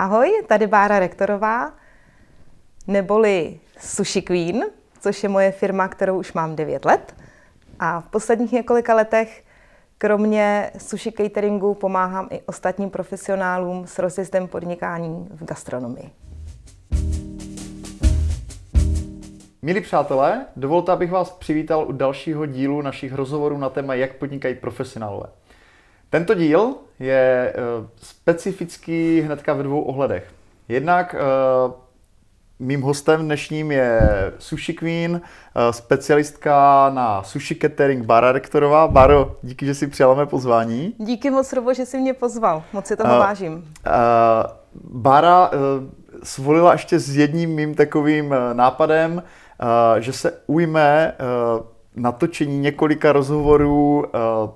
Ahoj, tady Bára Rektorová, neboli Sushi Queen, což je moje firma, kterou už mám 9 let. A v posledních několika letech kromě sushi cateringu pomáhám i ostatním profesionálům s rozjezdem podnikání v gastronomii. Milí přátelé, dovolte, abych vás přivítal u dalšího dílu našich rozhovorů na téma, jak podnikají profesionálové. Tento díl je uh, specifický hnedka ve dvou ohledech. Jednak uh, mým hostem dnešním je Sushi Queen, uh, specialistka na sushi catering Bára Rektorová. Báro, díky, že si přijala mé pozvání. Díky moc, Robo, že jsi mě pozval. Moc si toho uh, vážím. Uh, Bára uh, svolila ještě s jedním mým takovým nápadem, uh, že se ujme uh, natočení několika rozhovorů uh,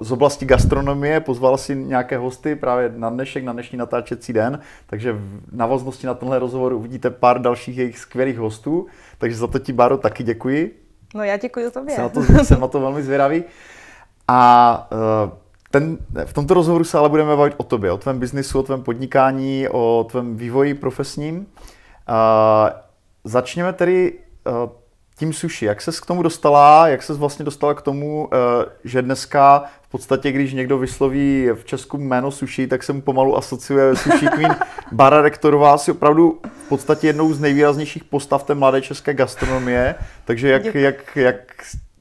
z oblasti gastronomie, pozval si nějaké hosty právě na dnešek, na dnešní natáčecí den, takže v návaznosti na tenhle rozhovor uvidíte pár dalších jejich skvělých hostů, takže za to ti, Báro, taky děkuji. No já děkuji tobě. Jsem na to, jsem na to velmi zvědavý. A uh, ten, v tomto rozhovoru se ale budeme bavit o tobě, o tvém biznisu, o tvém podnikání, o tvém vývoji profesním. Uh, začněme tedy uh, tím sushi, jak ses k tomu dostala, jak ses vlastně dostala k tomu, eh, že dneska v podstatě, když někdo vysloví v Česku jméno sushi, tak se mu pomalu asociuje sushi queen. Bara Rektorová si opravdu v podstatě jednou z nejvýraznějších postav té mladé české gastronomie, takže jak, jak, jak,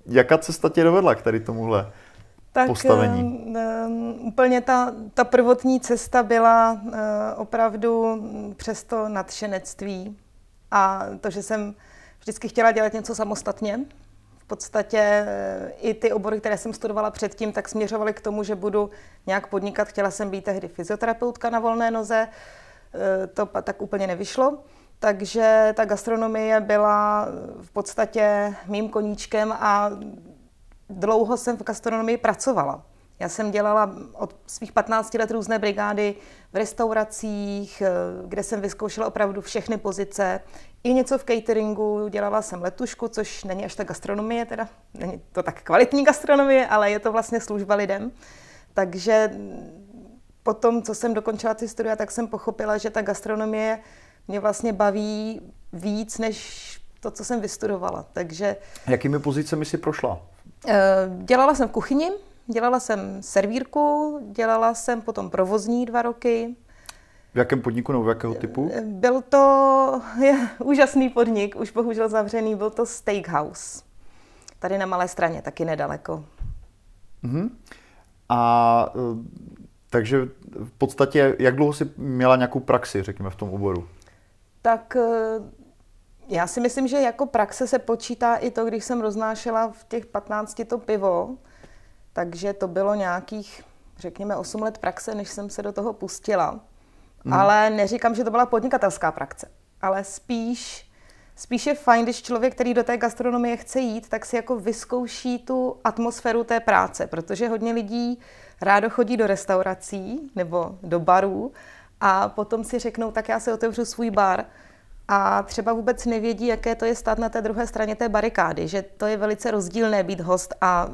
jaká cesta tě dovedla k tady tomuhle? tak postavení? Um, úplně ta, ta prvotní cesta byla uh, opravdu přes to nadšenectví a to, že jsem vždycky chtěla dělat něco samostatně. V podstatě eh, i ty obory, které jsem studovala předtím, tak směřovaly k tomu, že budu nějak podnikat. Chtěla jsem být tehdy fyzioterapeutka na volné noze, eh, to tak úplně nevyšlo. Takže ta gastronomie byla v podstatě mým koníčkem a dlouho jsem v gastronomii pracovala. Já jsem dělala od svých 15 let různé brigády v restauracích, eh, kde jsem vyzkoušela opravdu všechny pozice. I něco v cateringu, dělala jsem letušku, což není až ta gastronomie, teda není to tak kvalitní gastronomie, ale je to vlastně služba lidem. Takže po tom, co jsem dokončila ty studia, tak jsem pochopila, že ta gastronomie mě vlastně baví víc, než to, co jsem vystudovala. Takže... Jakými pozicemi si prošla? Eh, dělala jsem v kuchyni, dělala jsem servírku, dělala jsem potom provozní dva roky, v jakém podniku nebo v jakého typu? Byl to je, úžasný podnik, už bohužel zavřený, byl to Steakhouse. Tady na Malé straně, taky nedaleko. Uh-huh. A e, takže v podstatě, jak dlouho jsi měla nějakou praxi, řekněme, v tom oboru? Tak e, já si myslím, že jako praxe se počítá i to, když jsem roznášela v těch 15 to pivo, takže to bylo nějakých, řekněme, 8 let praxe, než jsem se do toho pustila. Mm. Ale neříkám, že to byla podnikatelská praxe, ale spíš Spíš je fajn, když člověk, který do té gastronomie chce jít, tak si jako vyzkouší tu atmosféru té práce, protože hodně lidí rádo chodí do restaurací nebo do barů a potom si řeknou, tak já si otevřu svůj bar a třeba vůbec nevědí, jaké to je stát na té druhé straně té barikády, že to je velice rozdílné být host a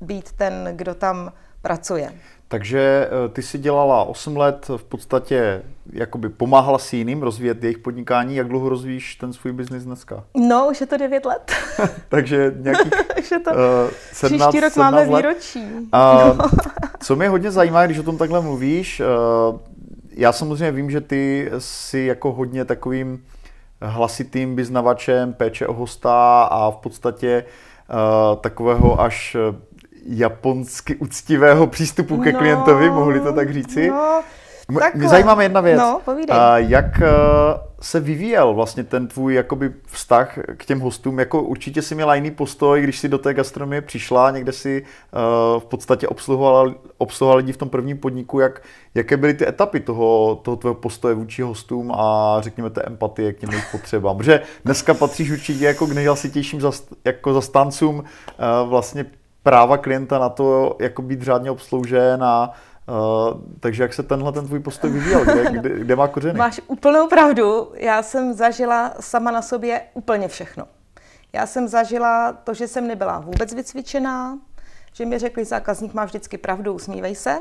být ten, kdo tam pracuje. Takže eh, ty si dělala 8 let, v podstatě jakoby pomáhala si jiným rozvíjet jejich podnikání. Jak dlouho rozvíjíš ten svůj biznis dneska? No, už je to 9 let. Takže nějakých je to uh, 17, Příští rok 17 máme let. výročí. Uh, co mě hodně zajímá, když o tom takhle mluvíš, uh, já samozřejmě vím, že ty jsi jako hodně takovým hlasitým vyznavačem péče o hosta a v podstatě uh, takového až japonsky úctivého přístupu ke no, klientovi, mohli to tak říci. No, Mě zajímá jedna věc. No, A jak eh, se vyvíjel vlastně ten tvůj jakoby vztah k těm hostům? Jako určitě si měla jiný postoj, když si do té gastronomie přišla, někde si uh, v podstatě obsluhovala, obsluhovala lidi v tom prvním podniku. Jak, jaké byly ty etapy toho, toho tvého postoje vůči hostům a řekněme té empatie k těm jejich potřebám? Protože dneska patříš určitě jako k nejhlasitějším zast, jako zastáncům uh, vlastně práva klienta na to, jako být řádně obsloužen a Uh, takže jak se tenhle ten tvůj postoj vyvíjel? Kde, kde, kde má kořeny? Máš úplnou pravdu. Já jsem zažila sama na sobě úplně všechno. Já jsem zažila to, že jsem nebyla vůbec vycvičená, že mi řekli, zákazník má vždycky pravdu, usmívej se.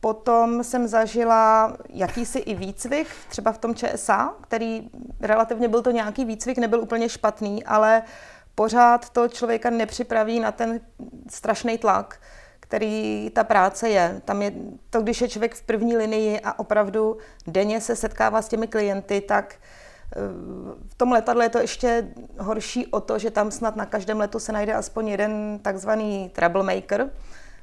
Potom jsem zažila jakýsi i výcvik, třeba v tom ČSA, který relativně byl to nějaký výcvik, nebyl úplně špatný, ale pořád to člověka nepřipraví na ten strašný tlak, který ta práce je. Tam je to, když je člověk v první linii a opravdu denně se setkává s těmi klienty, tak eh, v tom letadle je to ještě horší o to, že tam snad na každém letu se najde aspoň jeden takzvaný troublemaker,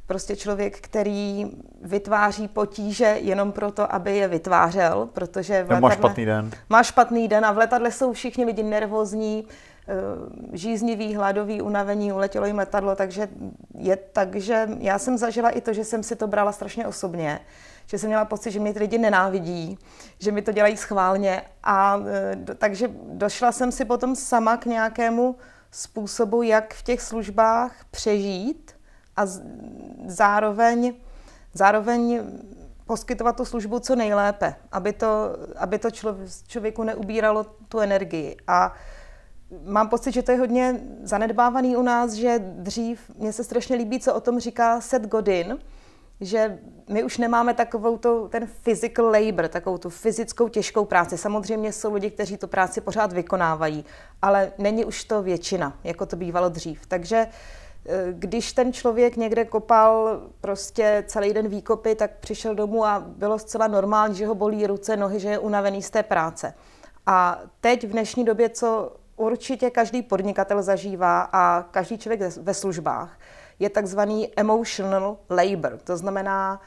prostě člověk, který vytváří potíže jenom proto, aby je vytvářel, protože v letadle, má špatný den. Má špatný den a v letadle jsou všichni lidi nervózní, žíznivý, hladový, unavení, uletělo jim letadlo, takže je tak, že já jsem zažila i to, že jsem si to brala strašně osobně, že jsem měla pocit, že mě ty lidi nenávidí, že mi to dělají schválně a eh, takže došla jsem si potom sama k nějakému způsobu, jak v těch službách přežít, a zároveň, zároveň poskytovat tu službu co nejlépe, aby to, aby to člověku neubíralo tu energii. A mám pocit, že to je hodně zanedbávaný u nás, že dřív, mně se strašně líbí, co o tom říká Seth Godin, že my už nemáme takovou tu, ten physical labor, takovou tu fyzickou těžkou práci. Samozřejmě jsou lidi, kteří tu práci pořád vykonávají, ale není už to většina, jako to bývalo dřív. Takže uh, když ten člověk někde kopal prostě celý den výkopy, tak přišel domů a bylo zcela normální, že ho bolí ruce, nohy, že je unavený z té práce. A teď v dnešní době, co určitě každý podnikatel zažívá a každý člověk ve službách, je takzvaný emotional labor. To znamená,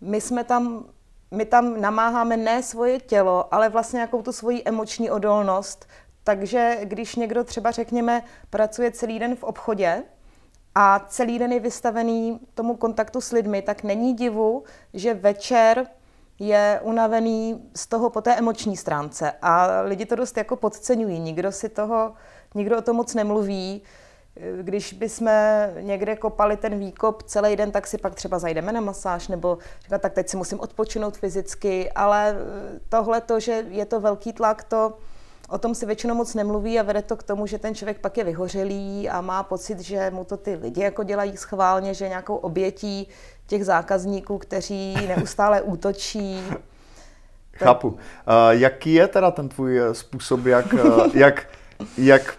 my jsme tam, my tam namáháme ne svoje tělo, ale vlastně jakou tu svoji emoční odolnost. Takže když někdo třeba, řekněme, pracuje celý den v obchodě, a celý den je vystavený tomu kontaktu s lidmi, tak není divu, že večer je unavený z toho po té emoční stránce. A lidi to dost jako podceňují. Nikdo si toho, nikdo o tom moc nemluví. Když bychom někde kopali ten výkop celý den, tak si pak třeba zajdeme na masáž nebo říkat, tak teď si musím odpočinout fyzicky, ale tohle to, že je to velký tlak, to O tom si většinou moc nemluví a vede to k tomu, že ten člověk pak je vyhořelý a má pocit, že mu to ty lidi jako dělají schválně, že nějakou obětí těch zákazníků, kteří neustále útočí. Chápu. Uh, jaký je teda ten tvůj eh, způsob, jak, eh, jak, jak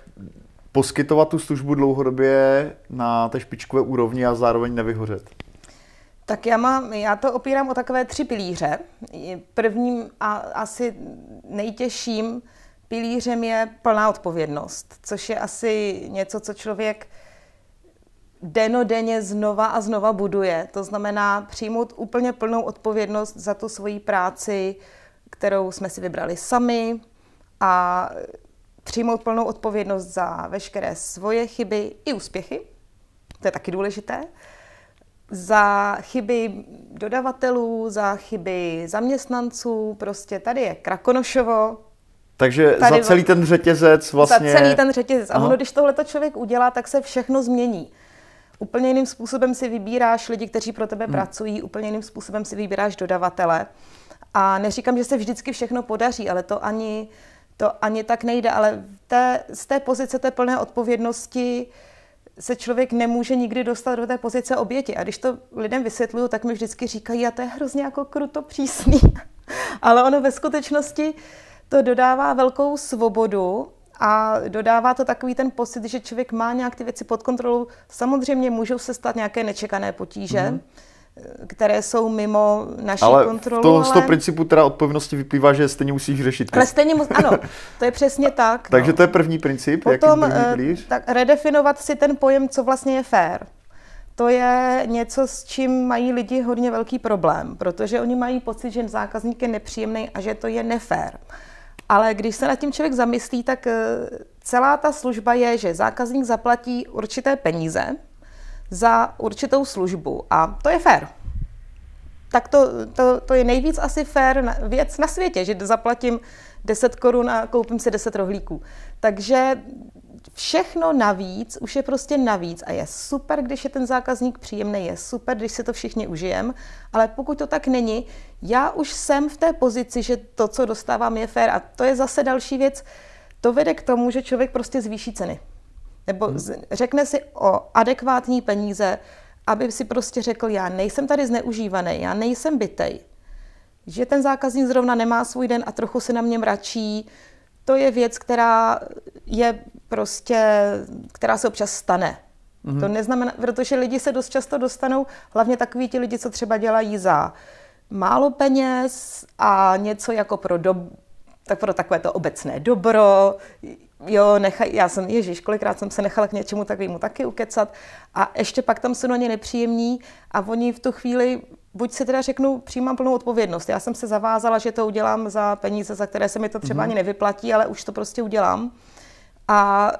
poskytovat tu službu dlouhodobě na té špičkové úrovni a zároveň nevyhořet? Tak já, mám, já to opírám o takové tři pilíře. Prvním a asi nejtěžším pilířem je plná odpovědnost, což je asi něco, co člověk denodenně znova a znova buduje. To znamená přijmout úplně plnou odpovědnost za tu svoji práci, kterou jsme si vybrali sami a přijmout plnou odpovědnost za veškeré svoje chyby i úspěchy. To je taky důležité. Za chyby dodavatelů, za chyby zaměstnanců. Prostě tady je Krakonošovo, takže Tady za celý ten řetězec vlastně... Za celý ten řetězec. A ono, když tohle člověk udělá, tak se všechno změní. Úplně jiným způsobem si vybíráš lidi, kteří pro tebe hmm. pracují, úplně jiným způsobem si vybíráš dodavatele. A neříkám, že se vždycky všechno podaří, ale to ani, to ani tak nejde. Ale té, z té pozice té plné odpovědnosti se člověk nemůže nikdy dostat do té pozice oběti. A když to lidem vysvětluju, tak mi vždycky říkají, a to je hrozně jako kruto přísný. ale ono ve skutečnosti to dodává velkou svobodu a dodává to takový ten pocit, že člověk má nějak ty věci pod kontrolou. Samozřejmě můžou se stát nějaké nečekané potíže, mm-hmm které jsou mimo naší ale kontrolu. To, ale z toho principu teda odpovědnosti vyplývá, že stejně musíš řešit. Ale stejně musí, ano, to je přesně tak. Takže no. to je první princip, Potom, jaký eh, tak redefinovat si ten pojem, co vlastně je fair. To je něco, s čím mají lidi hodně velký problém, protože oni mají pocit, že zákazník je nepříjemný a že to je nefér. Ale když se nad tím člověk zamyslí, tak eh, celá ta služba je, že zákazník zaplatí určité peníze za určitou službu a to je fér. Tak to, to, to je nejvíc asi fér věc na světě, že zaplatím 10 korun a koupím si 10 rohlíků. Takže všechno navíc už je prostě navíc a je super, když je ten zákazník příjemný, je super, když si to všichni užijem, ale pokud to tak není, já už jsem v té pozici, že to, co dostávám, je fér a to je zase další věc, to vede k tomu, že člověk prostě zvýší ceny. Nebo hmm. řekne si o adekvátní peníze aby si prostě řekl, já nejsem tady zneužívaný, já nejsem bytej. Že ten zákazník zrovna nemá svůj den a trochu se na mě mračí, to je věc, která je prostě, která se občas stane. Mm-hmm. To neznamená, protože lidi se dost často dostanou, hlavně takový ti lidi, co třeba dělají za málo peněz a něco jako pro, do, tak pro takové to obecné dobro, jo, nechaj, já jsem, ježiš, kolikrát jsem se nechala k něčemu takovému taky ukecat a ještě pak tam jsou na ně nepříjemní a oni v tu chvíli buď si teda řeknu, přijímám plnou odpovědnost. Já jsem se zavázala, že to udělám za peníze, za které se mi to třeba mm-hmm. ani nevyplatí, ale už to prostě udělám. A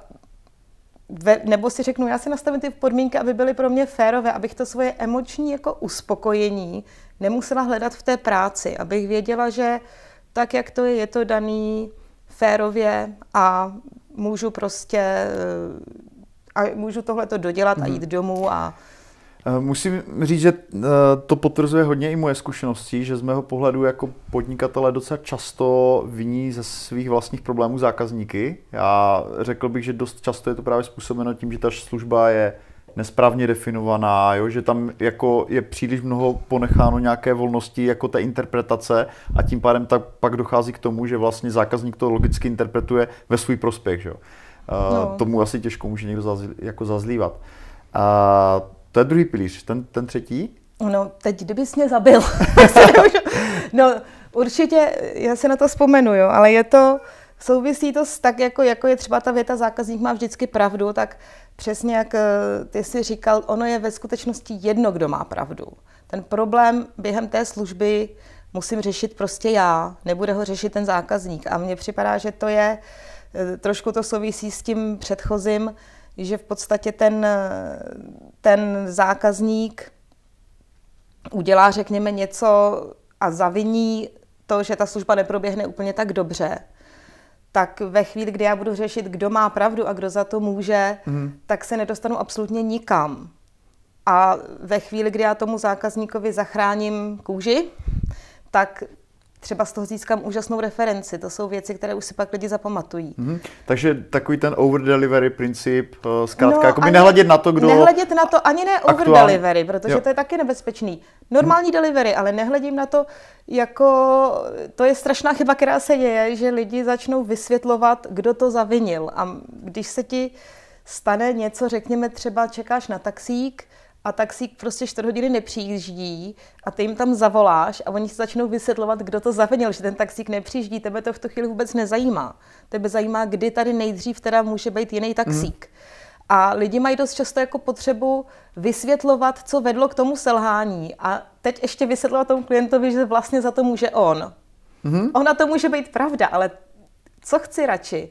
ve, nebo si řeknu, já si nastavím ty podmínky, aby byly pro mě férové, abych to svoje emoční jako uspokojení nemusela hledat v té práci, abych věděla, že tak, jak to je, je to daný férově a můžu prostě a můžu tohle to dodělat mm-hmm. a mhm. jít domů a Eh, musím říct, že eh, to potvrzuje hodně i moje zkušenosti, že z mého pohledu jako podnikatele docela často viní ze svých vlastních problémů zákazníky. Já řekl bych, že dost často je to právě způsobeno tím, že ta služba je nesprávně definovaná, jo? že tam jako je příliš mnoho ponecháno nějaké volnosti jako té interpretace a tím pádem tak pak dochází k tomu, že vlastně zákazník to logicky interpretuje ve svůj prospěch. Že? Eh, no. Tomu asi těžko může někdo zazl, jako zazlívat. A je druhý pilíř. Ten, ten třetí? No, teď kdybys mě zabil. no, určitě, já se na to vzpomenu, jo, ale je to, souvisí to s tak, jako, jako je třeba ta věta zákazník má vždycky pravdu, tak přesně jak eh, ty jsi říkal, ono je ve skutečnosti jedno, kdo má pravdu. Ten problém během té služby musím řešit prostě já, nebude ho řešit ten zákazník. A mně připadá, že to je, eh, trošku to souvisí s tím předchozím, že v podstatě ten, ten zákazník udělá, řekněme, něco a zaviní to, že ta služba neproběhne úplně tak dobře, tak ve chvíli, kdy já budu řešit, kdo má pravdu a kdo za to může, mm. tak se nedostanu absolutně nikam. A ve chvíli, kdy já tomu zákazníkovi zachráním kůži, tak třeba z toho získám úžasnou referenci. To jsou věci, které už si pak lidi zapamatují. Mm-hmm. Takže takový ten over-delivery princip, eh, zkrátka, no, jako by nehledět na to, kdo... Nehledět na to ani ne over-delivery, protože jo. to je taky nebezpečný. Normální mm. delivery, ale nehledím na to jako... To je strašná chyba, která se děje, že lidi začnou vysvětlovat, kdo to zavinil. A když se ti stane něco, řekněme třeba čekáš na taxík, a taxík prostě 4 hodiny nepřijíždí a ty jim tam zavoláš a oni si začnou vysvětlovat, kdo to zavinil, že ten taxík nepřijíždí, tebe to v tu chvíli vůbec nezajímá. Tebe zajímá, kdy tady nejdřív teda může být jiný taxík. Mm. A lidi mají dost často jako potřebu vysvětlovat, co vedlo k tomu selhání. A teď ještě vysvětlovat tomu klientovi, že vlastně za to může on. Mm-hmm. Ona to může být pravda, ale co chci radši?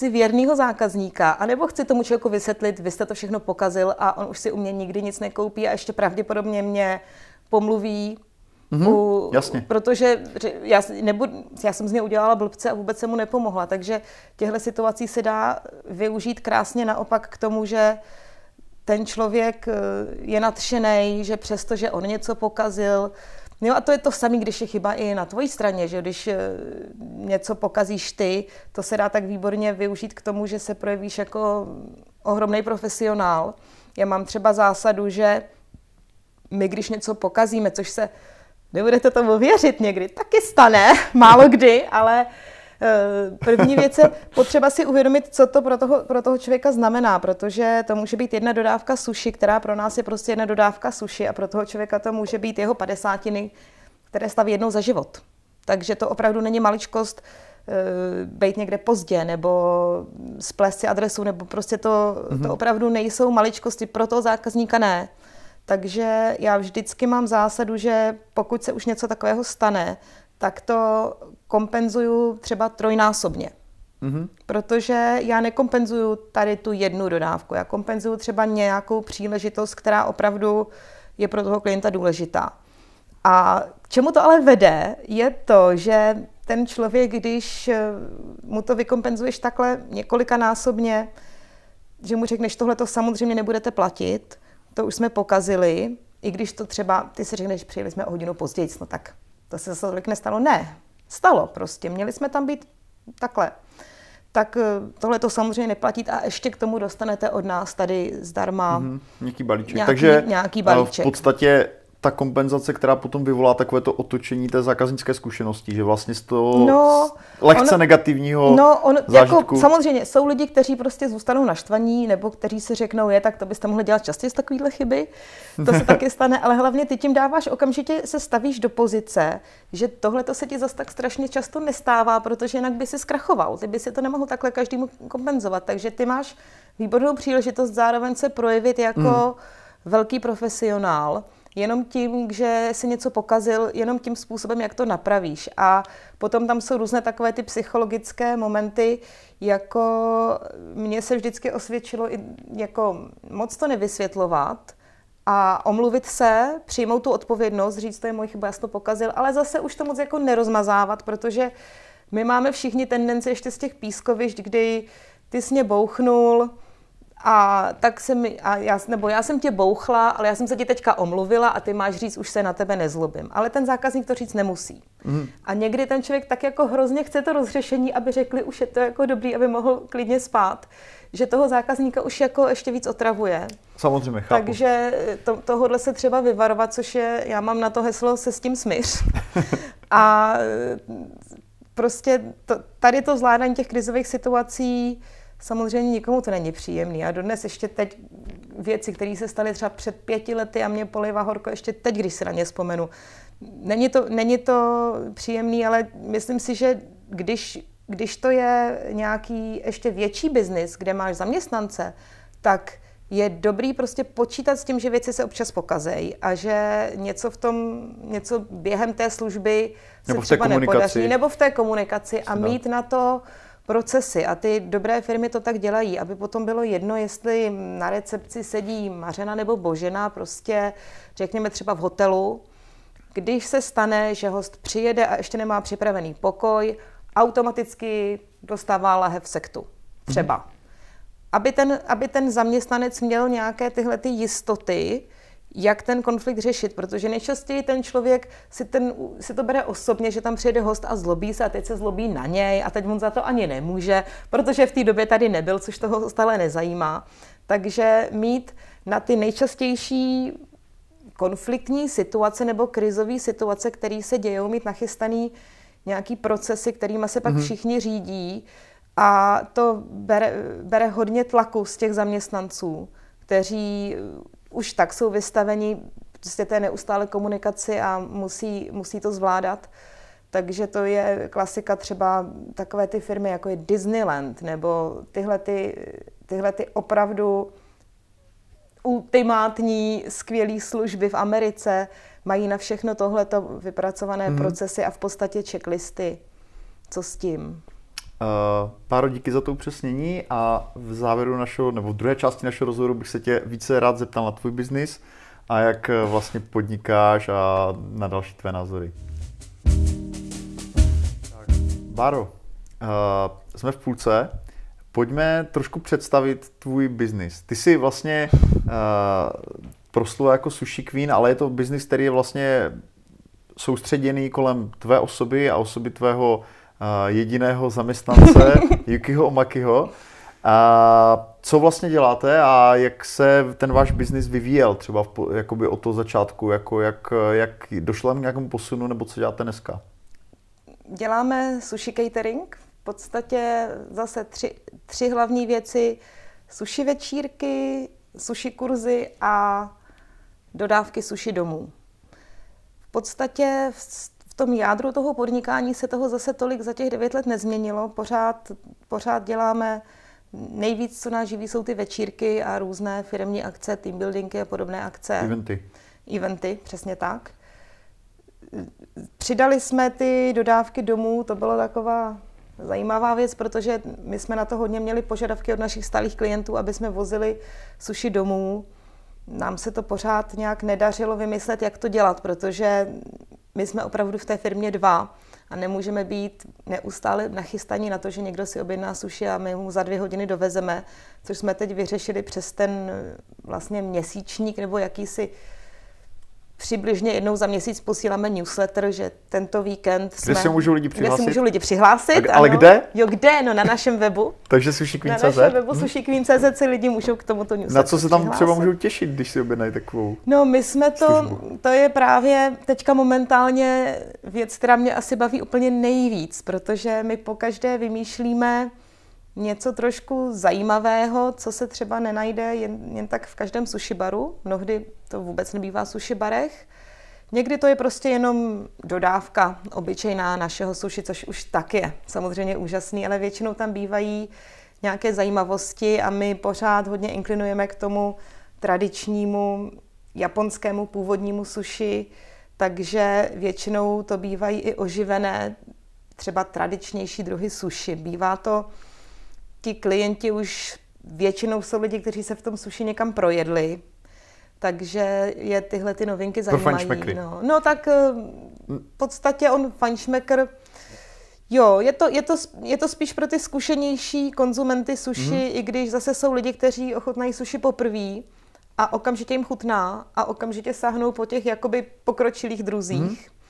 Chci věrného zákazníka, anebo chci tomu člověku vysvětlit, vy jste to všechno pokazil a on už si u mě nikdy nic nekoupí a ještě pravděpodobně mě pomluví Mm-hmm, u, jasně. Protože já, nebudu, já jsem z něj udělala blbce a vůbec se mu nepomohla. Takže těchto situací se dá využít krásně naopak k tomu, že ten člověk eh, je nadšený, že přesto, že on něco pokazil, Jo, a to je to samé, když je chyba i na tvojí straně, že když eh, něco pokazíš ty, to se dá tak výborně využít k tomu, že se projevíš jako ohromný profesionál. Já mám třeba zásadu, že my, když něco pokazíme, což se nebudete tomu věřit někdy, taky stane, málo kdy, ale Eh, první věc je potřeba si uvědomit, co to pro toho, pro toho člověka znamená, protože to může být jedna dodávka suši, která pro nás je prostě jedna dodávka suši a pro toho člověka to může být jeho padesátiny, které staví jednou za život. Takže to opravdu není maličkost uh, být někde pozdě nebo splést si adresu, nebo prostě to, mm-hmm. to mhm. opravdu nejsou maličkosti, pro toho zákazníka ne. Takže já vždycky mám zásadu, že pokud se už něco takového stane, tak to kompenzuju třeba trojnásobně. Mm-hmm. Protože já nekompenzuju tady tu jednu dodávku, já kompenzuju třeba nějakou příležitost, která opravdu je pro toho klienta důležitá. A k čemu to ale vede, je to, že ten člověk, když eh, mu to vykompenzuješ takhle několikanásobně, že mu řekneš, tohle to samozřejmě nebudete platit, to už jsme pokazili, i když to třeba, ty si řekneš, přijeli jsme o hodinu později, no tak to se zase tolik nestalo. Ne, stalo prostě. Měli jsme tam být takhle. tak eh, tohle to samozřejmě neplatí a ještě k tomu dostanete od nás tady zdarma mm-hmm. nějaký balíček. Nějaký, Takže nějaký balíček. v podstatě ta kompenzace, která potom vyvolá takové to otočení té zákaznické zkušenosti, že vlastně z toho no, lehce on, negativního no, on, jako zážitku... Jako, samozřejmě jsou lidi, kteří prostě zůstanou naštvaní, nebo kteří si řeknou, je, tak to byste mohli dělat častěji z takovýhle chyby, to se taky stane, ale hlavně ty tím dáváš, okamžitě se stavíš do pozice, že tohle to se ti zase tak strašně často nestává, protože jinak by si zkrachoval, ty by si to nemohl takhle každému kompenzovat, takže ty máš výbornou příležitost zároveň se projevit jako hmm. velký profesionál, jenom tím, že si něco pokazil, jenom tím způsobem, jak to napravíš. A potom tam jsou různé takové ty psychologické momenty, jako mně se vždycky osvědčilo i jako moc to nevysvětlovat, a omluvit se, přijmout tu odpovědnost, říct, to je můj chyba, já to pokazil, ale zase už to moc jako nerozmazávat, protože my máme všichni tendenci ještě z těch pískovišť, kdy ty mě bouchnul, a tak se mi, a já, nebo já jsem tě bouchla, ale já jsem se ti teďka omluvila a ty máš říct, už se na tebe nezlobím. Ale ten zákazník to říct nemusí. Mm. A někdy ten člověk tak jako hrozně chce to rozřešení, aby řekli, už je to jako dobrý, aby mohl klidně spát, že toho zákazníka už jako ještě víc otravuje. Samozřejmě, chápu. Takže to, tohohle se třeba vyvarovat, což je, já mám na to heslo se s tím smíř. a prostě to, tady to zvládání těch krizových situací, Samozřejmě nikomu to není příjemný. A dodnes ještě teď věci, které se staly třeba před pěti lety a mě polivá horko ještě teď, když si na ně vzpomenu. Není to, není to příjemný, ale myslím si, že když, když to je nějaký ještě větší biznis, kde máš zaměstnance, tak je dobrý prostě počítat s tím, že věci se občas pokazejí a že něco v tom, něco během té služby se nebo třeba nepodaří, nebo v té komunikaci a mít na to procesy a ty dobré firmy to tak dělají, aby potom bylo jedno, jestli na recepci sedí Mařena nebo Božena, prostě řekněme třeba v hotelu, když se stane, že host přijede a ještě nemá připravený pokoj, automaticky dostává lahev sektu. Třeba. Mm. Aby ten, aby ten zaměstnanec měl nějaké tyhle ty jistoty, jak ten konflikt řešit, protože nejčastěji ten člověk si, ten, si to bere osobně, že tam přijede host a zlobí se a teď se zlobí na něj a teď on za to ani nemůže, protože v té době tady nebyl, což toho stále nezajímá. Takže mít na ty nejčastější konfliktní situace nebo krizové situace, které se dějou, mít nachystaný nějaký procesy, kterými se pak mm-hmm. všichni řídí a to bere, bere hodně tlaku z těch zaměstnanců, kteří už tak jsou vystaveni prostě té neustále komunikaci a musí, musí to zvládat. Takže to je klasika třeba takové ty firmy, jako je Disneyland, nebo tyhle, ty, tyhle ty opravdu ultimátní skvělé služby v Americe mají na všechno tohleto vypracované mm-hmm. procesy a v podstatě checklisty. Co s tím? Uh, Páro, díky za to upřesnění a v závěru našeho, nebo v druhé části našeho rozhovoru bych se tě více rád zeptal na tvůj biznis a jak eh, vlastně podnikáš a na další tvé názory. Báro, uh, jsme v půlce. Pojďme trošku představit tvůj biznis. Ty jsi vlastně proslul jako sushi queen, ale je to biznis, který je vlastně soustředěný kolem tvé osoby a osoby tvého jediného zaměstnance Yukiho Omakiho. A co vlastně děláte a jak se ten váš biznis vyvíjel třeba v, jakoby od toho začátku, jako jak, jak došlo k nějakému posunu nebo co děláte dneska? Děláme sushi catering, v podstatě zase tři, tři hlavní věci, sushi večírky, sushi kurzy a dodávky sushi domů. V podstatě tom jádru toho podnikání se toho zase tolik za těch devět let nezměnilo. Pořád, pořád děláme nejvíc, co nás živí, jsou ty večírky a různé firmní akce, team buildingy a podobné akce. Eventy. Eventy, přesně tak. Přidali jsme ty dodávky domů, to bylo taková zajímavá věc, protože my jsme na to hodně měli požadavky od našich stálých klientů, aby jsme vozili suši domů. Nám se to pořád nějak nedařilo vymyslet, jak to dělat, protože my jsme opravdu v té firmě dva a nemůžeme být neustále nachystaní na to, že někdo si objedná suši a my mu za dvě hodiny dovezeme, což jsme teď vyřešili přes ten vlastně měsíčník nebo jakýsi přibližně jednou za měsíc posíláme newsletter, že tento víkend jsme... Kde se můžou lidi přihlásit? Kde se můžou lidi přihlásit. A, ale ano. kde? Jo, kde? No na našem webu. Takže sushikveen.cz? Na našem webu hmm. sushikveen.cz se lidi můžou k tomuto newsletteru Na co se tam přihlásit. třeba můžou těšit, když si objednají takovou No my jsme to, službu. to je právě teďka momentálně věc, která mě asi baví úplně nejvíc, protože my pokaždé vymýšlíme něco trošku zajímavého, co se třeba nenajde jen, jen tak v každém sushi baru. Mnohdy to vůbec nebývá v sushi barech. Někdy to je prostě jenom dodávka obyčejná našeho suši, což už tak je samozřejmě úžasný, ale většinou tam bývají nějaké zajímavosti a my pořád hodně inklinujeme k tomu tradičnímu japonskému původnímu suši, takže většinou to bývají i oživené třeba tradičnější druhy suši. Bývá to ti klienti už většinou jsou lidi, kteří se v tom suši někam projedli, takže je tyhle ty novinky zajímají. No. no tak eh, v podstatě on fanšmekr, jo, je to, je, to, je to spíš pro ty zkušenější konzumenty suši, mm-hmm. i když zase jsou lidi, kteří ochotnají suši poprvé a okamžitě jim chutná a okamžitě sáhnou po těch jakoby pokročilých druzích. Mm-hmm.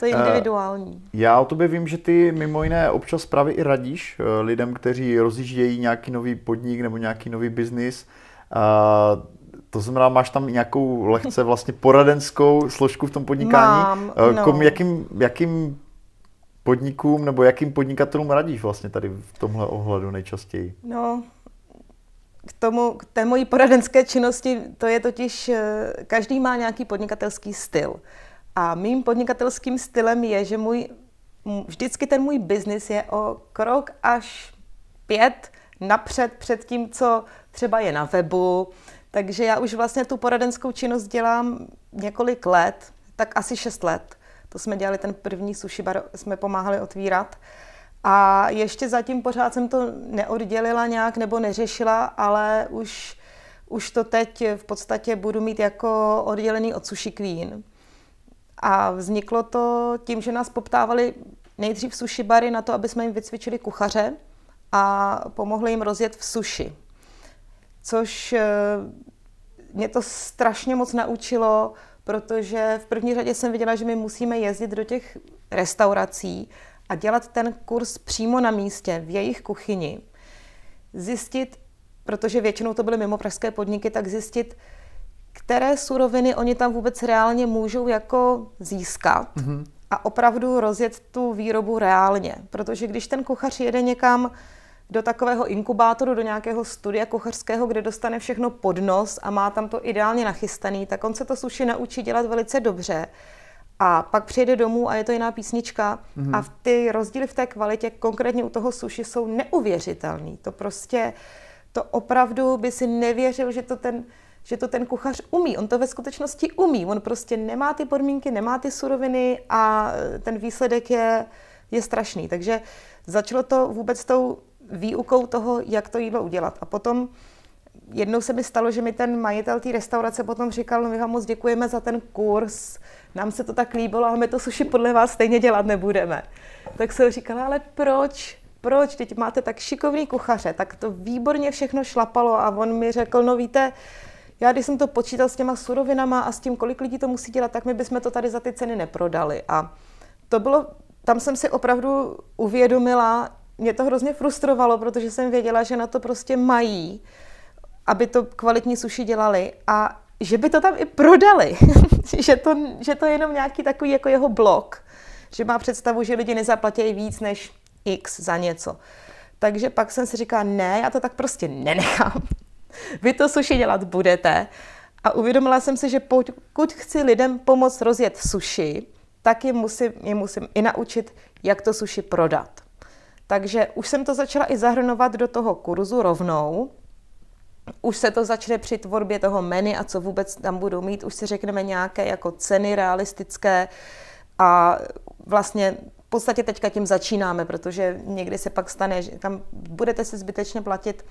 To je individuální. Uh, já o tobě vím, že ty mimo jiné občas právě i radíš uh, lidem, kteří rozjíždějí nějaký nový podnik nebo nějaký nový biznis. Uh, to znamená, máš tam nějakou lehce vlastně poradenskou složku v tom podnikání. Mám, no. Kom, jakým, jakým podnikům nebo jakým podnikatelům radíš vlastně tady v tomhle ohledu nejčastěji? No, k tomu, k té mojí poradenské činnosti, to je totiž, každý má nějaký podnikatelský styl. A mým podnikatelským stylem je, že můj, vždycky ten můj biznis je o krok až pět napřed před tím, co třeba je na webu. Takže já už vlastně tu poradenskou činnost dělám několik let, tak asi šest let. To jsme dělali ten první sushi bar, jsme pomáhali otvírat. A ještě zatím pořád jsem to neoddělila nějak nebo neřešila, ale už, už to teď v podstatě budu mít jako oddělený od Sushi Queen. A vzniklo to tím, že nás poptávali nejdřív sushi bary na to, aby jsme jim vycvičili kuchaře a pomohli jim rozjet v sushi. Což eh, mě to strašně moc naučilo, protože v první řadě jsem viděla, že my musíme jezdit do těch restaurací a dělat ten kurz přímo na místě, v jejich kuchyni. Zjistit, protože většinou to byly mimo pražské podniky, tak zjistit, které suroviny oni tam vůbec reálně můžou jako získat mm-hmm. a opravdu rozjet tu výrobu reálně. Protože když ten kuchař jede někam do takového inkubátoru, do nějakého studia kuchařského, kde dostane všechno pod nos a má tam to ideálně nachystaný, tak on se to suši naučí dělat velice dobře. A pak přijede domů a je to jiná písnička mm-hmm. a ty rozdíly v té kvalitě, konkrétně u toho suši, jsou neuvěřitelný. To prostě, to opravdu by si nevěřil, že to ten že to ten kuchař umí. On to ve skutečnosti umí. On prostě nemá ty podmínky, nemá ty suroviny a ten výsledek je, je strašný. Takže začalo to vůbec tou výukou toho, jak to jídlo udělat. A potom jednou se mi stalo, že mi ten majitel té restaurace potom říkal, no my vám moc děkujeme za ten kurz, nám se to tak líbilo, ale my to suši podle vás stejně dělat nebudeme. Tak jsem říkala, ale proč? Proč? Teď máte tak šikovný kuchaře, tak to výborně všechno šlapalo a on mi řekl, no víte, já když jsem to počítal s těma surovinama a s tím, kolik lidí to musí dělat, tak my bychom to tady za ty ceny neprodali. A to bylo, tam jsem si opravdu uvědomila, mě to hrozně frustrovalo, protože jsem věděla, že na to prostě mají, aby to kvalitní suši dělali a že by to tam i prodali, že, to, že to je jenom nějaký takový jako jeho blok, že má představu, že lidi nezaplatí víc než x za něco. Takže pak jsem si říkala, ne, já to tak prostě nenechám. Vy to suši dělat budete. A uvědomila jsem si, že pokud chci lidem pomoct rozjet suši, tak je musím, je musím i naučit, jak to suši prodat. Takže už jsem to začala i zahrnovat do toho kurzu rovnou. Už se to začne při tvorbě toho menu a co vůbec tam budou mít. Už si řekneme nějaké jako ceny realistické a vlastně v podstatě teďka tím začínáme, protože někdy se pak stane, že tam budete si zbytečně platit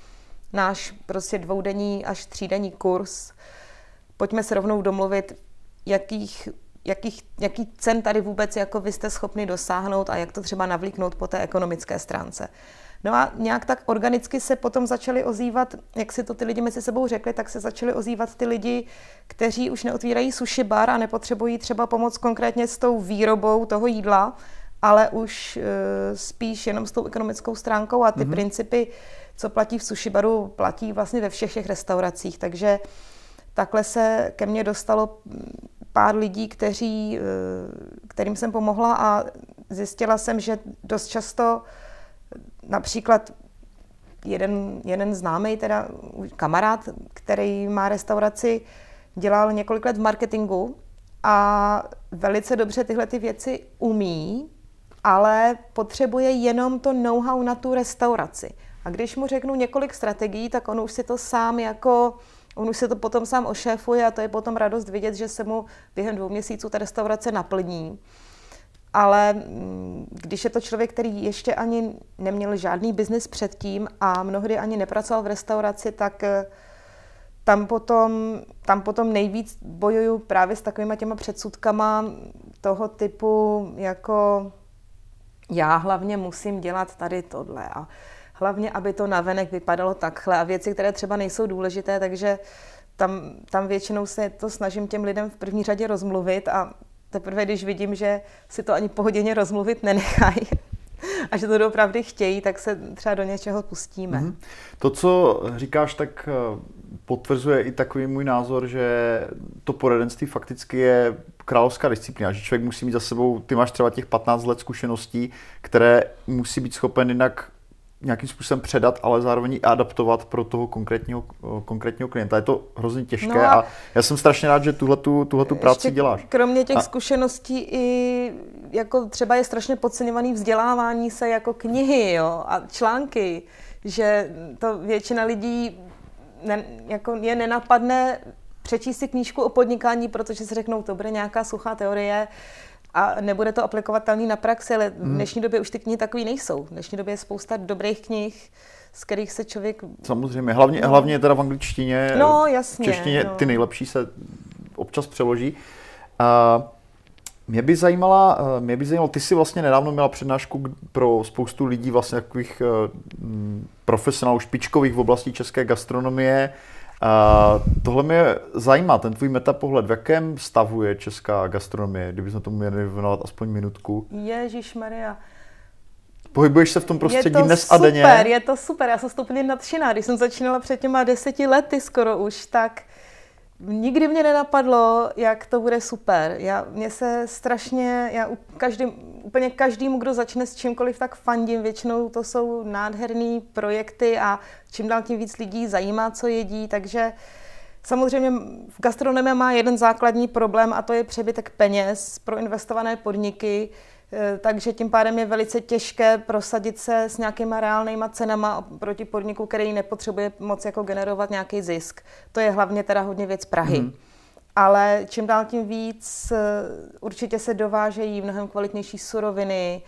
náš prostě dvoudenní až třídenní kurz. Pojďme se rovnou domluvit, jakých, jakých, jaký cen tady vůbec jako vy jste schopni dosáhnout a jak to třeba navlíknout po té ekonomické stránce. No a nějak tak organicky se potom začali ozývat, jak si to ty lidi mezi sebou řekli, tak se začali ozývat ty lidi, kteří už neotvírají sushi bar a nepotřebují třeba pomoc konkrétně s tou výrobou toho jídla, ale už uh, spíš jenom s tou ekonomickou stránkou a ty mm-hmm. principy, co platí v sushi baru, platí vlastně ve všech těch restauracích. Takže takhle se ke mně dostalo pár lidí, kteří, uh, kterým jsem pomohla a zjistila jsem, že dost často například jeden, jeden známý, teda kamarád, který má restauraci, dělal několik let v marketingu a velice dobře tyhle ty věci umí, ale potřebuje jenom to know-how na tu restauraci. A když mu řeknu několik strategií, tak on už si to sám jako, on už si to potom sám ošéfuje a to je potom radost vidět, že se mu během dvou měsíců ta restaurace naplní. Ale mm, když je to člověk, který ještě ani neměl žádný biznis předtím a mnohdy ani nepracoval v restauraci, tak eh, tam potom, tam potom nejvíc bojuju právě s takovými těma předsudkama toho typu, jako já hlavně musím dělat tady tohle a hlavně, aby to navenek vypadalo takhle a věci, které třeba nejsou důležité, takže tam, tam většinou se to snažím těm lidem v první řadě rozmluvit a teprve když vidím, že si to ani po hodině rozmluvit nenechají a že to opravdu chtějí, tak se třeba do něčeho pustíme. Mm-hmm. To, co říkáš, tak eh, potvrzuje i takový můj názor, že to poradenství fakticky je královská disciplína, že člověk musí mít za sebou, ty máš třeba těch 15 let zkušeností, které musí být schopen jinak nějakým způsobem předat, ale zároveň i adaptovat pro toho konkrétního, konkrétního klienta. Je to hrozně těžké no a, a já jsem strašně rád, že tuhle tu práci děláš. Kromě těch a... zkušeností i jako třeba je strašně podceňovaný vzdělávání se jako knihy jo, a články, že to většina lidí ne, jako je nenapadne přečíst si knížku o podnikání, protože si řeknou, to bude nějaká suchá teorie, a nebude to aplikovatelný na praxi, ale v hmm. dnešní době už ty knihy takový nejsou. V dnešní době je spousta dobrých knih, z kterých se člověk... Samozřejmě, hlavně, no. hlavně teda v angličtině. No, jasně. V češtině no. ty nejlepší se občas přeloží. Uh, mě by zajímala, mě by zajímalo, ty jsi vlastně nedávno měla přednášku pro spoustu lidí, vlastně takových uh, profesionálů špičkových v oblasti české gastronomie, a tohle mě zajímá, ten tvůj metapohled. V jakém stavu je česká gastronomie, kdybychom tomu měli věnovat aspoň minutku? Ježíš Maria. Pohybuješ se v tom prostředí je to dnes super, a denně? Je to super, já jsem stupně nadšená. Když jsem začínala před těma deseti lety skoro už, tak nikdy mě nenapadlo, jak to bude super. Já, mě se strašně, já každý, úplně každému, kdo začne s čímkoliv, tak fandím. Většinou to jsou nádherné projekty a čím dál tím víc lidí zajímá, co jedí, takže Samozřejmě v gastronomii má jeden základní problém a to je přebytek peněz pro investované podniky. Eh, takže tím pádem je velice těžké prosadit se s nějakýma reálnýma cenama proti podniku, který nepotřebuje moc jako generovat nějaký zisk. To je hlavně teda hodně věc Prahy. Mm. Ale čím dál tím víc eh, určitě se dovážejí mnohem kvalitnější suroviny,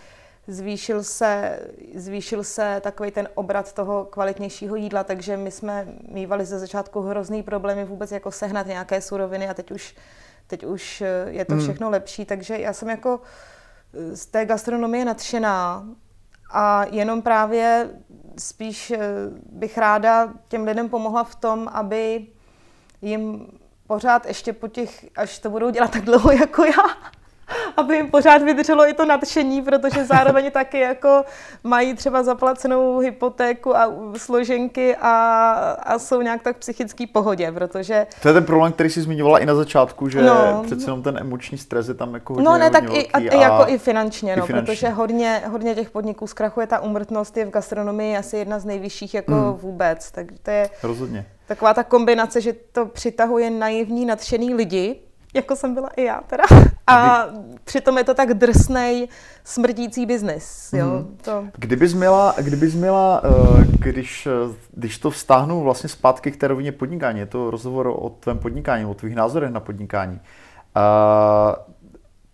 zvýšil se, zvýšil se takový ten obrat toho kvalitnějšího jídla, takže my jsme mývali ze začátku hrozný problémy vůbec jako sehnat nějaké suroviny a teď už, teď už eh, je to hmm. všechno mm. lepší, takže já jsem jako z té gastronomie nadšená a jenom právě spíš eh, bych ráda těm lidem pomohla v tom, aby jim pořád ještě po těch, až to budou dělat tak dlouho jako já, aby jim pořád vydrželo i to nadšení, protože zároveň taky jako mají třeba zaplacenou hypotéku a složenky a, a jsou nějak tak v psychické pohodě, protože... To je ten problém, který jsi zmiňovala i na začátku, že no, přece jenom ten emoční stres je tam jako hodně, No ne, tak hodně i, a, a, jako i finančně, i no, finančně. protože hodně, hodně těch podniků zkrachuje, ta umrtnost je v gastronomii asi jedna z nejvyšších jako hmm. vůbec, tak to je... Rozhodně. Taková ta kombinace, že to přitahuje naivní, nadšený lidi, jako jsem byla i já teda. A přitom je to tak drsnej, smrdící biznis. Jo? Mm. To... Kdybys měla, kdybys měla eh, když, eh, když to vztáhnu vlastně zpátky k té rovině podnikání, je to rozhovor o tvém podnikání, o tvých názorech na podnikání. A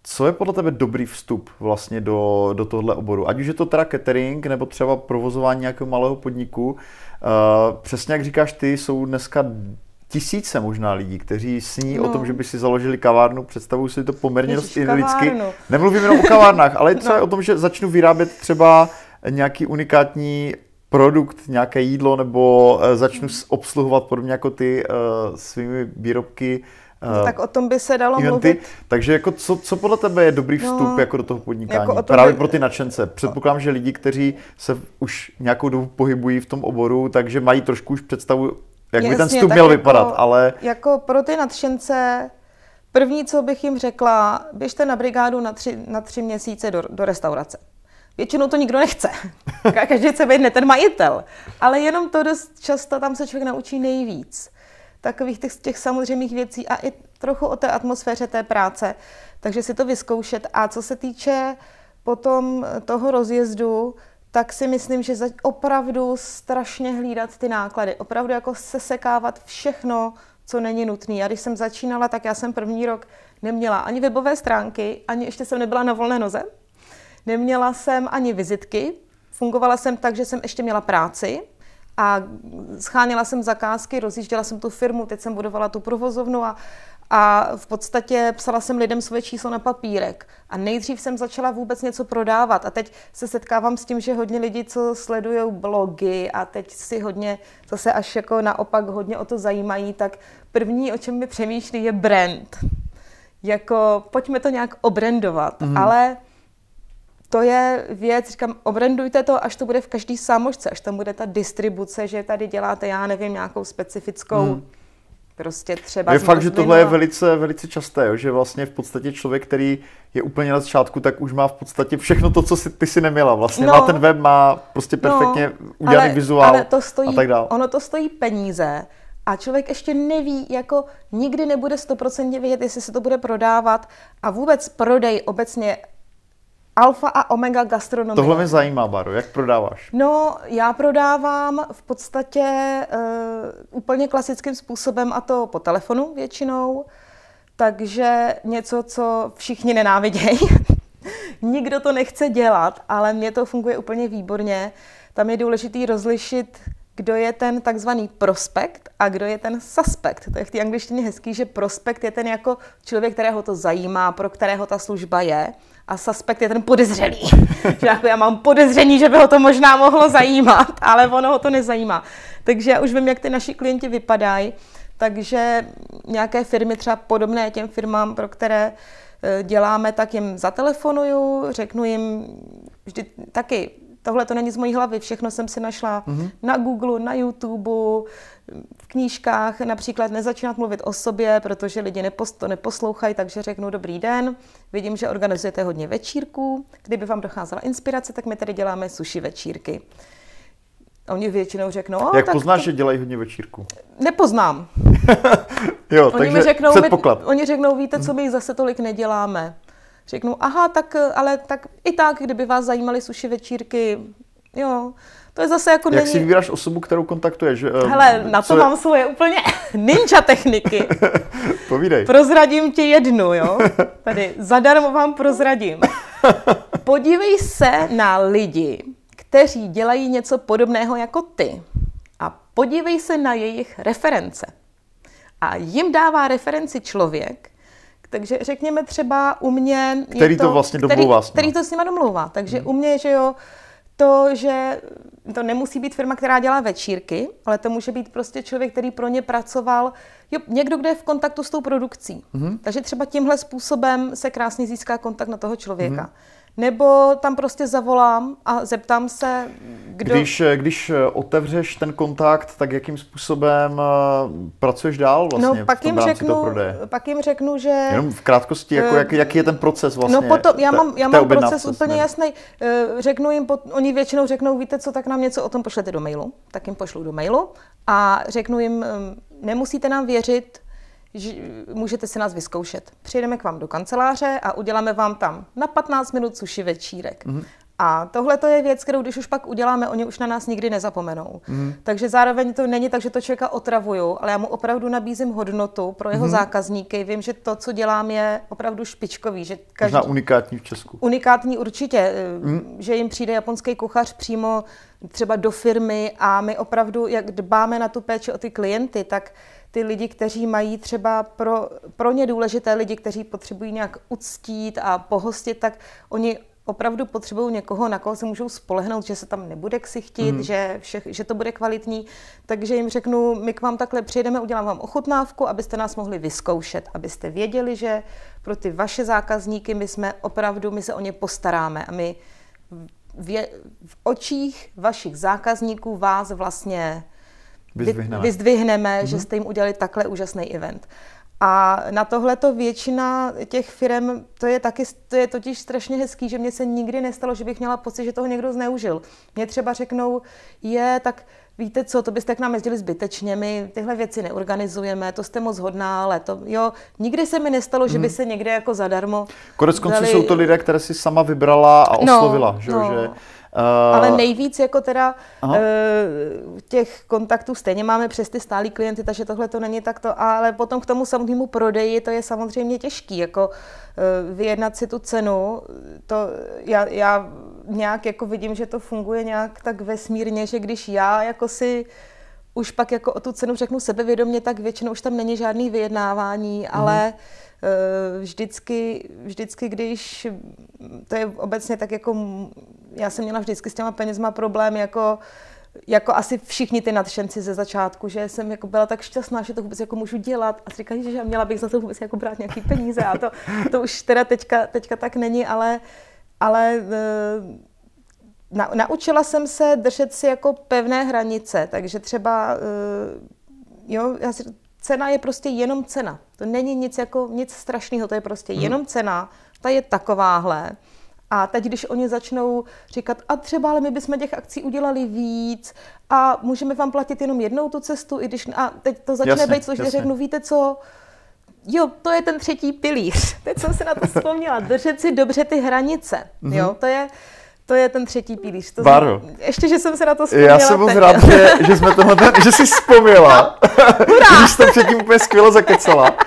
co je podle tebe dobrý vstup vlastně do, do tohle oboru? Ať už je to teda catering, nebo třeba provozování nějakého malého podniku. Uh, přesně jak říkáš ty, jsou dneska tisíce možná lidí, kteří sní no. o tom, že by si založili kavárnu, představují si to poměrně dost idylicky. Nemluvím jenom o kavárnách, ale třeba no. o tom, že začnu vyrábět třeba nějaký unikátní produkt, nějaké jídlo, nebo uh, začnu obsluhovat podobně jako ty uh, svými výrobky Uh, tak o tom by se dalo eventy. mluvit. Takže jako co, co podle tebe je dobrý vstup no, jako do toho podnikání? Jako Právě by... pro ty nadšence. Předpokládám, že lidi, kteří se už nějakou dobu pohybují v tom oboru, takže mají trošku už představu, jak Jasně, by ten vstup měl jako, vypadat, ale... Jako pro ty nadšence, první, co bych jim řekla, běžte na brigádu na tři, na tři měsíce do, do restaurace. Většinou to nikdo nechce. Každý chce být ne ten majitel. Ale jenom to dost často tam se člověk naučí nejvíc takových těch, těch samozřejmých věcí a i trochu o té atmosféře té práce. Takže si to vyzkoušet. A co se týče potom toho rozjezdu, tak si myslím, že opravdu strašně hlídat ty náklady. Opravdu jako sesekávat všechno, co není nutné. Já když jsem začínala, tak já jsem první rok neměla ani webové stránky, ani ještě jsem nebyla na volné noze. Neměla jsem ani vizitky. Fungovala jsem tak, že jsem ještě měla práci, a scháněla jsem zakázky, rozjížděla jsem tu firmu, teď jsem budovala tu provozovnu a, a v podstatě psala jsem lidem svoje číslo na papírek. A nejdřív jsem začala vůbec něco prodávat. A teď se setkávám s tím, že hodně lidí, co sledují blogy a teď si hodně, zase až jako naopak hodně o to zajímají, tak první, o čem mi přemýšlí, je brand. Jako pojďme to nějak obrandovat. Mm. Ale to je věc, říkám, obrandujte to, až to bude v každý sámošce, až tam bude ta distribuce, že tady děláte, já nevím, nějakou specifickou hmm. Prostě třeba je fakt, že tohle je velice, velice časté, jo? že vlastně v podstatě člověk, který je úplně na začátku, tak už má v podstatě všechno to, co si, ty si neměla. Vlastně no, má ten web, má prostě no, perfektně no, udělaný ale, vizuál ale to stojí, a tak dále. Ono to stojí peníze a člověk ještě neví, jako nikdy nebude stoprocentně vědět, jestli se to bude prodávat a vůbec prodej obecně alfa a omega gastronomie. Tohle mě zajímá, Baro, jak prodáváš? No, já prodávám v podstatě uh, úplně klasickým způsobem a to po telefonu většinou, takže něco, co všichni nenávidějí. Nikdo to nechce dělat, ale mně to funguje úplně výborně. Tam je důležité rozlišit, kdo je ten takzvaný prospekt a kdo je ten suspekt. To je v té angličtině hezký, že prospekt je ten jako člověk, kterého to zajímá, pro kterého ta služba je a suspekt je ten podezřelý. že jako já mám podezření, že by ho to možná mohlo zajímat, ale ono ho to nezajímá. Takže já už vím, jak ty naši klienti vypadají. Takže nějaké firmy, třeba podobné těm firmám, pro které eh, děláme, tak jim zatelefonuju, řeknu jim vždy taky, tohle to není z mojí hlavy, všechno jsem si našla mm-hmm. na Google, na YouTube, v knížkách, například nezačínat mluvit o sobě, protože lidi to neposlouchají, takže řeknu dobrý den, vidím, že organizujete hodně večírků, kdyby vám docházela inspirace, tak my tady děláme sushi večírky. Oni většinou řeknou... Jak tak poznáš, to... že dělají hodně večírku? Nepoznám. jo, oni takže mi řeknou. My, oni řeknou, víte, co my zase tolik neděláme. Řeknu, aha, tak, ale tak i tak, kdyby vás zajímaly suši večírky, jo, to je zase jako Jak není... si vybíráš osobu, kterou kontaktuješ? Eh, Hele, na to je... mám svoje úplně ninja techniky. Povídej. Prozradím ti jednu, jo? Tady zadarmo vám prozradím. Podívej se na lidi, kteří dělají něco podobného jako ty. A podívej se na jejich reference. A jim dává referenci člověk, takže řekněme třeba u mě... Který to, to vlastně domluvá. Který, který to s nima domluvá. Takže hmm. u mě, že jo, to, že to nemusí být firma, která dělá večírky, ale to může být prostě člověk, který pro ně pracoval, jo, někdo, kdo je v kontaktu s tou produkcí. Mm-hmm. Takže třeba tímhle způsobem se krásně získá kontakt na toho člověka. Mm-hmm. Nebo tam prostě zavolám a zeptám se, kdo... Když, když otevřeš ten kontakt, tak jakým způsobem eh, pracuješ dál vlastně no, pak jim řeknu, pak jim řeknu, že... Jenom v krátkosti, jako jak, jaký je ten proces vlastně? No potom, já mám, já mám proces úplně směr. jasný. Eh, řeknu jim, oni většinou řeknou, víte co, tak nám něco o tom pošlete do mailu. Tak jim pošlu do mailu a řeknu jim, nemusíte nám věřit, můžete si nás vyzkoušet. Přijedeme k vám do kanceláře a uděláme vám tam na 15 minut suši večírek. Mm-hmm. A tohle to je věc, kterou když už pak uděláme, oni už na nás nikdy nezapomenou. Mm. Takže zároveň to není tak, že to člověka otravuju, ale já mu opravdu nabízím hodnotu pro jeho mm. zákazníky. Vím, že to, co dělám, je opravdu špičkový. Že každý... Možná unikátní v Česku. Unikátní určitě, mm. že jim přijde japonský kuchař přímo třeba do firmy a my opravdu, jak dbáme na tu péči o ty klienty, tak ty lidi, kteří mají třeba pro, pro ně důležité lidi, kteří potřebují nějak uctít a pohostit, tak oni opravdu potřebují někoho, na koho se můžou spolehnout, že se tam nebude ksichtit, mm. že, vše, že to bude kvalitní, takže jim řeknu, my k vám takhle přijedeme, udělám vám ochutnávku, abyste nás mohli vyzkoušet, abyste věděli, že pro ty vaše zákazníky my jsme opravdu, my se o ně postaráme a my v, v očích vašich zákazníků vás vlastně vyzdvihneme, vyzdvihneme mm-hmm. že jste jim udělali takhle úžasný event. A na tohle to většina těch firm, to je taky, to je totiž strašně hezký, že mně se nikdy nestalo, že bych měla pocit, že toho někdo zneužil. Mě třeba řeknou, je, tak víte co, to byste k nám jezdili zbytečně, my tyhle věci neorganizujeme, to jste moc hodná, ale to, jo, nikdy se mi nestalo, že by mhm. se někde jako zadarmo... Konec konců dali... jsou to lidé, které si sama vybrala a no, oslovila, no, že, no. že Ale nejvíc jako teda uh, těch kontaktů stejně máme přes ty stálí klienty, takže tohle to není takto, ale potom k tomu samotnému prodeji to je samozřejmě těžký, jako uh, vyjednat si tu cenu, to já, já nějak jako vidím, že to funguje nějak tak vesmírně, že když já jako si už pak jako o tu cenu řeknu sebevědomě, tak většinou už tam není žádný vyjednávání, mm. ale Eh, vždycky, vždycky, když, to je obecně tak jako, já jsem měla vždycky s těma penězma problém, jako jako asi všichni ty nadšenci ze začátku, že jsem jako byla tak šťastná, že to vůbec jako můžu dělat. A říkají, že měla bych za to vůbec jako brát nějaký peníze. A to, to už teda teďka, teďka tak není, ale, ale eh, na, naučila jsem se držet si jako pevné hranice, takže třeba eh, jo, já si, cena je prostě jenom cena. To není nic jako nic strašného, to je prostě hmm. jenom cena. Ta je takováhle. A teď, když oni začnou říkat, a třeba ale my bychom těch akcí udělali víc a můžeme vám platit jenom jednou tu cestu, i když, a teď to začne jasně, být složitě, řeknu, víte co, jo, to je ten třetí pilíř. Teď jsem se na to vzpomněla, držet si dobře ty hranice, mm-hmm. jo, to je, to je ten třetí pilíř. To Báro. Jsem, ještě, že jsem se na to vzpomněla Já jsem moc rád, že, že, jsme tohle, ten, že jsi vzpomněla. No, že jsi to předtím úplně skvěle zakecala.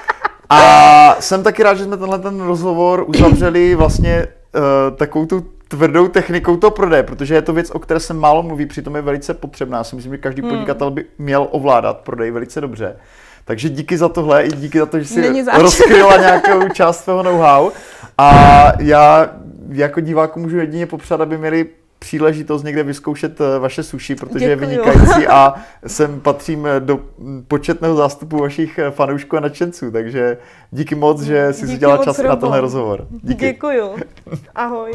A jsem taky rád, že jsme tenhle ten rozhovor uzavřeli vlastně uh, takovou tu tvrdou technikou to prodeje, protože je to věc, o které se málo mluví, přitom je velice potřebná. Já si myslím, že každý hmm. podnikatel by měl ovládat prodej velice dobře. Takže díky za tohle i díky za to, že jsi rozkryla nějakou část svého know-how. A já jako diváku můžu jedině popřát, aby měli příležitost někde vyzkoušet eh, vaše sushi, protože Děkuju. je vynikající a sem patřím eh, do početného zástupu vašich eh, fanoušků a nadšenců, takže díky moc, že jsi díky udělala čas Robo. na tenhle rozhovor. Díky. Děkuju. Ahoj.